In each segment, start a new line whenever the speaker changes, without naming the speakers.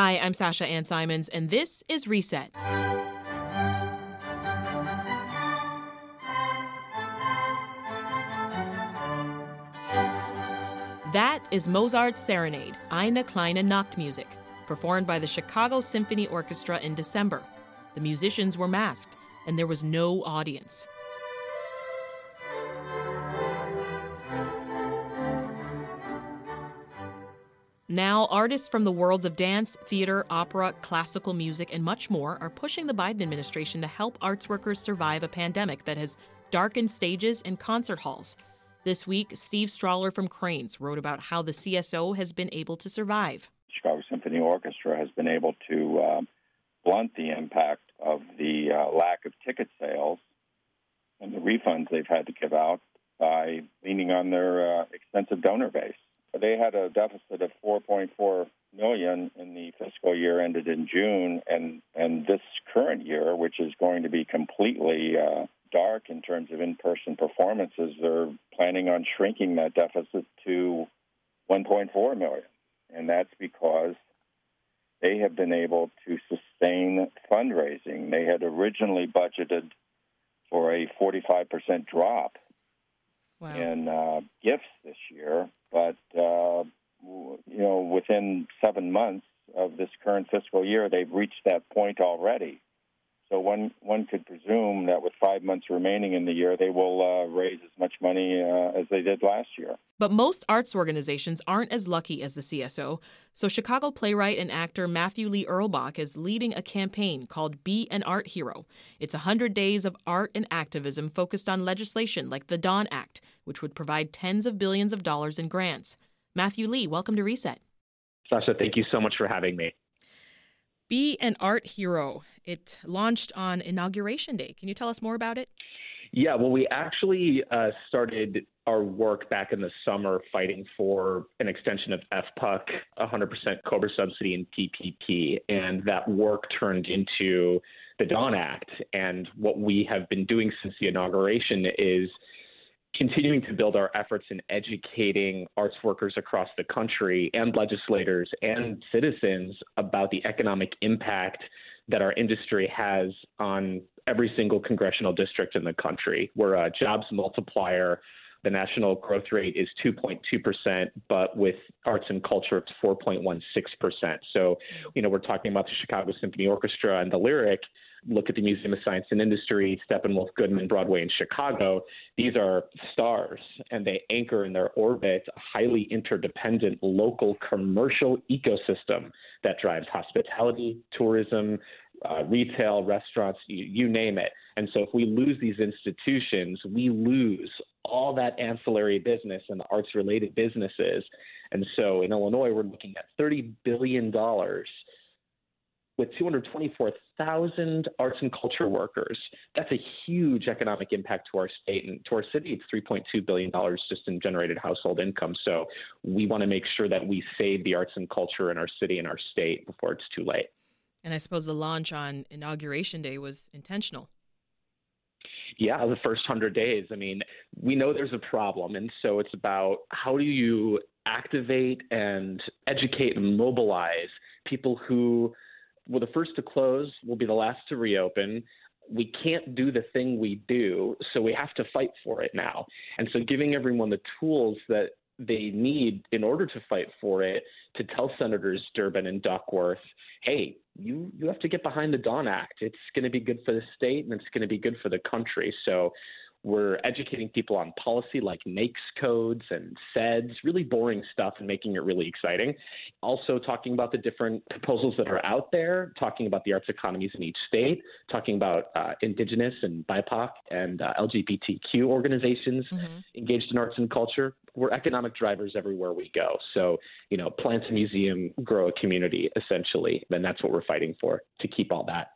Hi, I'm Sasha Ann Simons, and this is Reset. That is Mozart's Serenade, Eine kleine Nachtmusik, performed by the Chicago Symphony Orchestra in December. The musicians were masked, and there was no audience. Now, artists from the worlds of dance, theater, opera, classical music, and much more are pushing the Biden administration to help arts workers survive a pandemic that has darkened stages and concert halls. This week, Steve Strahler from Crain's wrote about how the CSO has been able to survive.
Chicago Symphony Orchestra has been able to uh, blunt the impact of the uh, lack of ticket sales and the refunds they've had to give out by leaning on their uh, extensive donor base. They had a deficit of 4.4 million in the fiscal year ended in June, and and this current year, which is going to be completely uh, dark in terms of in-person performances, they're planning on shrinking that deficit to 1.4 million, and that's because they have been able to sustain fundraising. They had originally budgeted for a 45% drop wow. in uh, gifts this year, but uh, you know, within seven months of this current fiscal year, they've reached that point already. So one one could presume that with five months remaining in the year, they will uh, raise as much money uh, as they did last year.
But most arts organizations aren't as lucky as the CSO. So Chicago playwright and actor Matthew Lee Erlbach is leading a campaign called Be an Art Hero. It's a 100 days of art and activism focused on legislation like the Dawn Act, which would provide tens of billions of dollars in grants. Matthew Lee, welcome to Reset.
Sasha, thank you so much for having me.
Be an Art Hero. It launched on Inauguration Day. Can you tell us more about it?
Yeah, well, we actually uh, started our work back in the summer fighting for an extension of FPUC, 100% COBRA subsidy, and PPP. And that work turned into the Dawn Act. And what we have been doing since the inauguration is continuing to build our efforts in educating arts workers across the country and legislators and citizens about the economic impact that our industry has on every single congressional district in the country. We're a jobs multiplier. The national growth rate is 2.2%, but with arts and culture, it's 4.16%. So, you know, we're talking about the Chicago Symphony Orchestra and the Lyric look at the Museum of Science and Industry, Steppenwolf Goodman, Broadway in Chicago, these are stars and they anchor in their orbit a highly interdependent local commercial ecosystem that drives hospitality, tourism, uh, retail, restaurants, you, you name it. And so if we lose these institutions, we lose all that ancillary business and the arts related businesses. And so in Illinois, we're looking at $30 billion with 224,000 arts and culture workers. That's a huge economic impact to our state and to our city. It's 3.2 billion dollars just in generated household income. So we want to make sure that we save the arts and culture in our city and our state before it's too late.
And I suppose the launch on inauguration day was intentional.
Yeah, the first 100 days. I mean, we know there's a problem. And so it's about how do you activate and educate and mobilize people who we're the first to close, we'll be the last to reopen. We can't do the thing we do, so we have to fight for it now. And so, giving everyone the tools that they need in order to fight for it to tell Senators Durbin and Duckworth, hey, you, you have to get behind the Dawn Act. It's going to be good for the state and it's going to be good for the country. So we're educating people on policy like NAICS codes and SEDS, really boring stuff and making it really exciting. Also, talking about the different proposals that are out there, talking about the arts economies in each state, talking about uh, Indigenous and BIPOC and uh, LGBTQ organizations mm-hmm. engaged in arts and culture. We're economic drivers everywhere we go. So, you know, plant a museum, grow a community, essentially. And that's what we're fighting for to keep all that.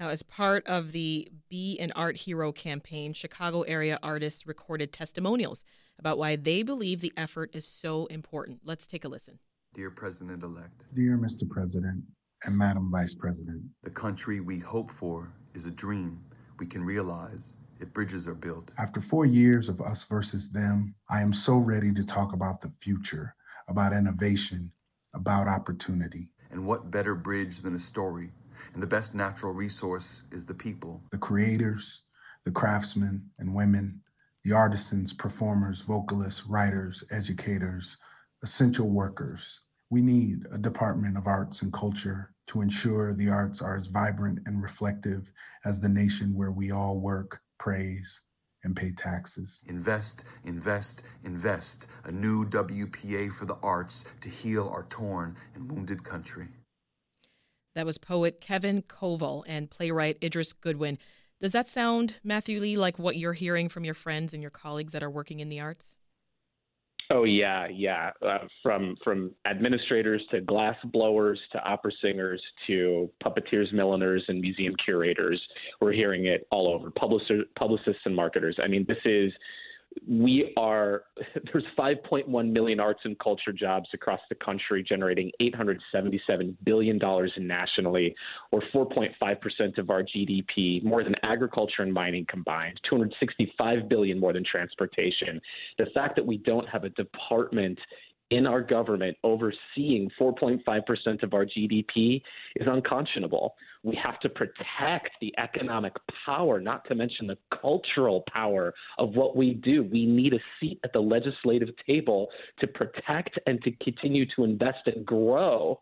Now, as part of the Be an Art Hero campaign, Chicago area artists recorded testimonials about why they believe the effort is so important. Let's take a listen.
Dear President elect,
Dear Mr. President and Madam Vice President,
the country we hope for is a dream we can realize if bridges are built.
After four years of us versus them, I am so ready to talk about the future, about innovation, about opportunity.
And what better bridge than a story? And the best natural resource is the people.
The creators, the craftsmen and women, the artisans, performers, vocalists, writers, educators, essential workers. We need a Department of Arts and Culture to ensure the arts are as vibrant and reflective as the nation where we all work, praise, and pay taxes.
Invest, invest, invest. A new WPA for the arts to heal our torn and wounded country.
That was poet Kevin Coval and playwright Idris Goodwin. Does that sound, Matthew Lee, like what you're hearing from your friends and your colleagues that are working in the arts?
Oh yeah, yeah. Uh, from from administrators to glass blowers to opera singers to puppeteers, milliners, and museum curators, we're hearing it all over. Publicists, publicists, and marketers. I mean, this is we are there's 5.1 million arts and culture jobs across the country generating 877 billion dollars nationally or 4.5% of our GDP more than agriculture and mining combined 265 billion more than transportation. The fact that we don't have a department in our government overseeing 4.5% of our GDP is unconscionable. We have to protect the economic power, not to mention the cultural power of what we do. We need a seat at the legislative table to protect and to continue to invest and grow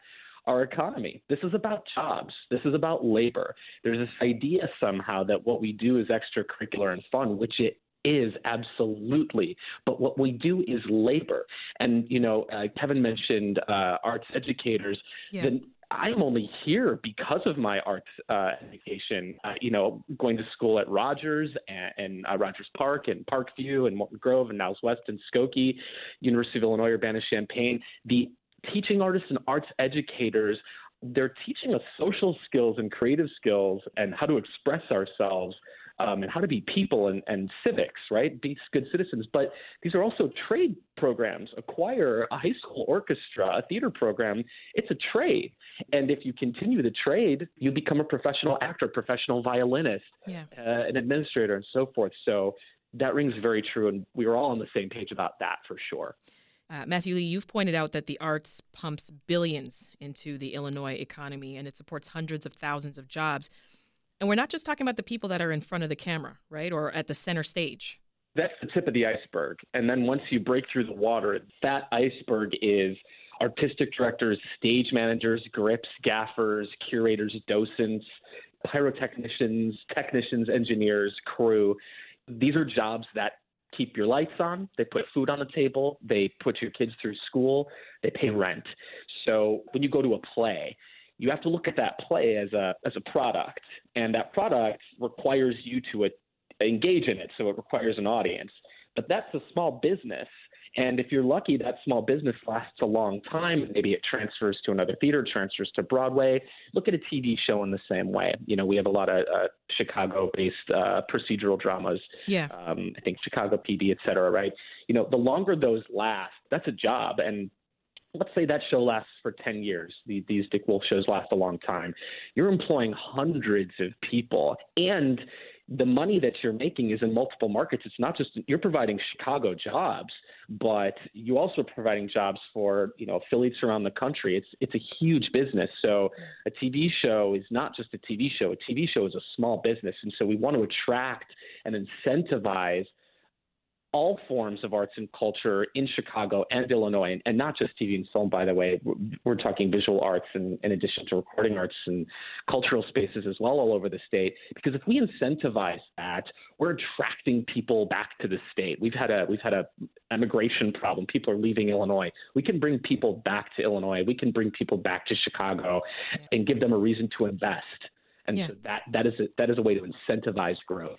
our economy. This is about jobs. This is about labor. There's this idea somehow that what we do is extracurricular and fun, which it is absolutely. But what we do is labor. And, you know, uh, Kevin mentioned uh, arts educators. Yeah. Then I'm only here because of my arts uh, education. Uh, you know, going to school at Rogers and, and uh, Rogers Park and Parkview and Morton Grove and Niles West and Skokie, University of Illinois Urbana-Champaign. The teaching artists and arts educators they're teaching us social skills and creative skills and how to express ourselves um, and how to be people and, and civics, right? Be good citizens. But these are also trade programs. A choir, a high school orchestra, a theater program, it's a trade. And if you continue the trade, you become a professional actor, professional violinist, yeah. uh, an administrator, and so forth. So that rings very true. And we are all on the same page about that for sure.
Uh, Matthew Lee, you've pointed out that the arts pumps billions into the Illinois economy and it supports hundreds of thousands of jobs. And we're not just talking about the people that are in front of the camera, right? Or at the center stage.
That's the tip of the iceberg. And then once you break through the water, that iceberg is artistic directors, stage managers, grips, gaffers, curators, docents, pyrotechnicians, technicians, engineers, crew. These are jobs that keep your lights on, they put food on the table, they put your kids through school, they pay rent. So when you go to a play, you have to look at that play as a as a product, and that product requires you to a, engage in it. So it requires an audience. But that's a small business. And if you're lucky, that small business lasts a long time. Maybe it transfers to another theater, transfers to Broadway. Look at a TV show in the same way. You know, we have a lot of uh, Chicago-based uh, procedural dramas.
Yeah.
Um, I think Chicago PD, et cetera. Right. You know, the longer those last, that's a job, and let's say that show lasts for 10 years. The, these Dick Wolf shows last a long time. You're employing hundreds of people and the money that you're making is in multiple markets. It's not just you're providing Chicago jobs, but you also are providing jobs for you know affiliates around the country. It's it's a huge business. So a TV show is not just a TV show. A TV show is a small business, and so we want to attract and incentivize all forms of arts and culture in Chicago and Illinois, and, and not just TV and film, by the way. We're, we're talking visual arts in, in addition to recording arts and cultural spaces as well all over the state. Because if we incentivize that, we're attracting people back to the state. We've had a we've had a immigration problem. People are leaving Illinois. We can bring people back to Illinois. We can bring people back to Chicago, and give them a reason to invest. And yeah. so that that is a, that is a way to incentivize growth.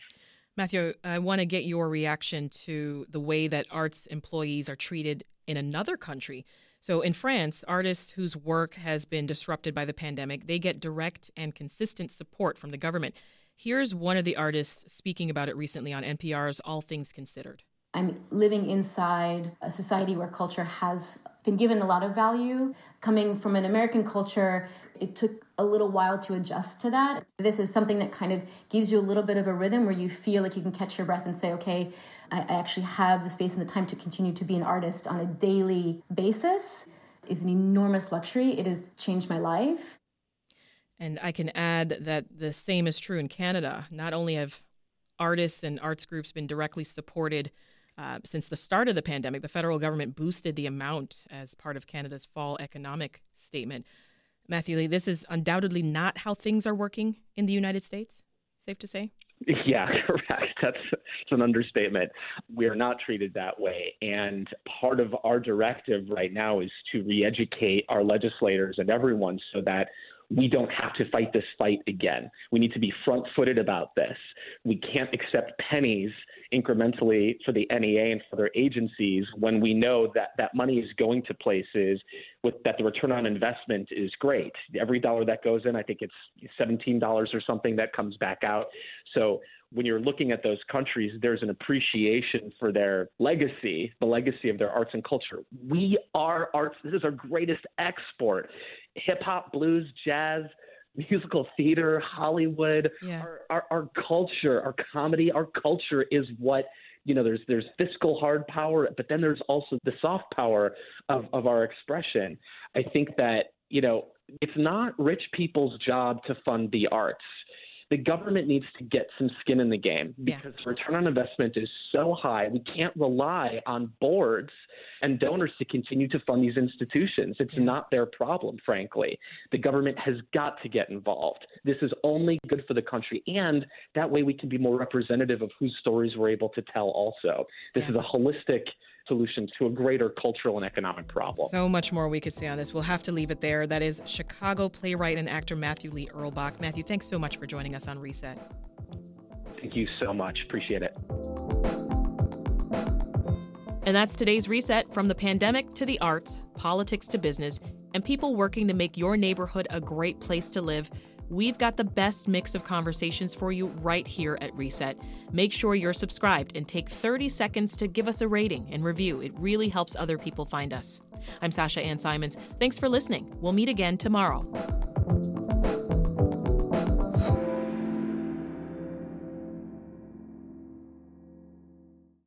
Matthew, I want to get your reaction to the way that arts employees are treated in another country. So in France, artists whose work has been disrupted by the pandemic, they get direct and consistent support from the government. Here's one of the artists speaking about it recently on NPR's All Things Considered.
I'm living inside a society where culture has been given a lot of value. Coming from an American culture, it took a little while to adjust to that. This is something that kind of gives you a little bit of a rhythm where you feel like you can catch your breath and say, okay, I actually have the space and the time to continue to be an artist on a daily basis. is an enormous luxury. It has changed my life.
And I can add that the same is true in Canada. Not only have artists and arts groups been directly supported uh, since the start of the pandemic, the federal government boosted the amount as part of Canada's fall economic statement. Matthew Lee, this is undoubtedly not how things are working in the United States. Safe to say?
Yeah, correct. That's, that's an understatement. We are not treated that way. And part of our directive right now is to re educate our legislators and everyone so that we don't have to fight this fight again. We need to be front footed about this. We can't accept pennies incrementally for the NEA and for their agencies when we know that that money is going to places with that the return on investment is great. Every dollar that goes in, I think it's $17 or something that comes back out. So when you're looking at those countries, there's an appreciation for their legacy, the legacy of their arts and culture. We are arts. This is our greatest export. Hip hop, blues, jazz, musical theater, Hollywood, yeah. our, our, our culture, our comedy, our culture is what you know there's there's fiscal hard power but then there's also the soft power of of our expression i think that you know it's not rich people's job to fund the arts the government needs to get some skin in the game because yeah. return on investment is so high. We can't rely on boards and donors to continue to fund these institutions. It's not their problem, frankly. The government has got to get involved. This is only good for the country, and that way we can be more representative of whose stories we're able to tell also. This yeah. is a holistic solution to a greater cultural and economic problem.
So much more we could say on this. We'll have to leave it there. That is Chicago playwright and actor Matthew Lee Erlbach. Matthew, thanks so much for joining us on Reset.
Thank you so much. Appreciate it.
And that's today's reset from the pandemic to the arts, politics to business, and people working to make your neighborhood a great place to live. We've got the best mix of conversations for you right here at Reset. Make sure you're subscribed and take 30 seconds to give us a rating and review. It really helps other people find us. I'm Sasha Ann Simons. Thanks for listening. We'll meet again tomorrow.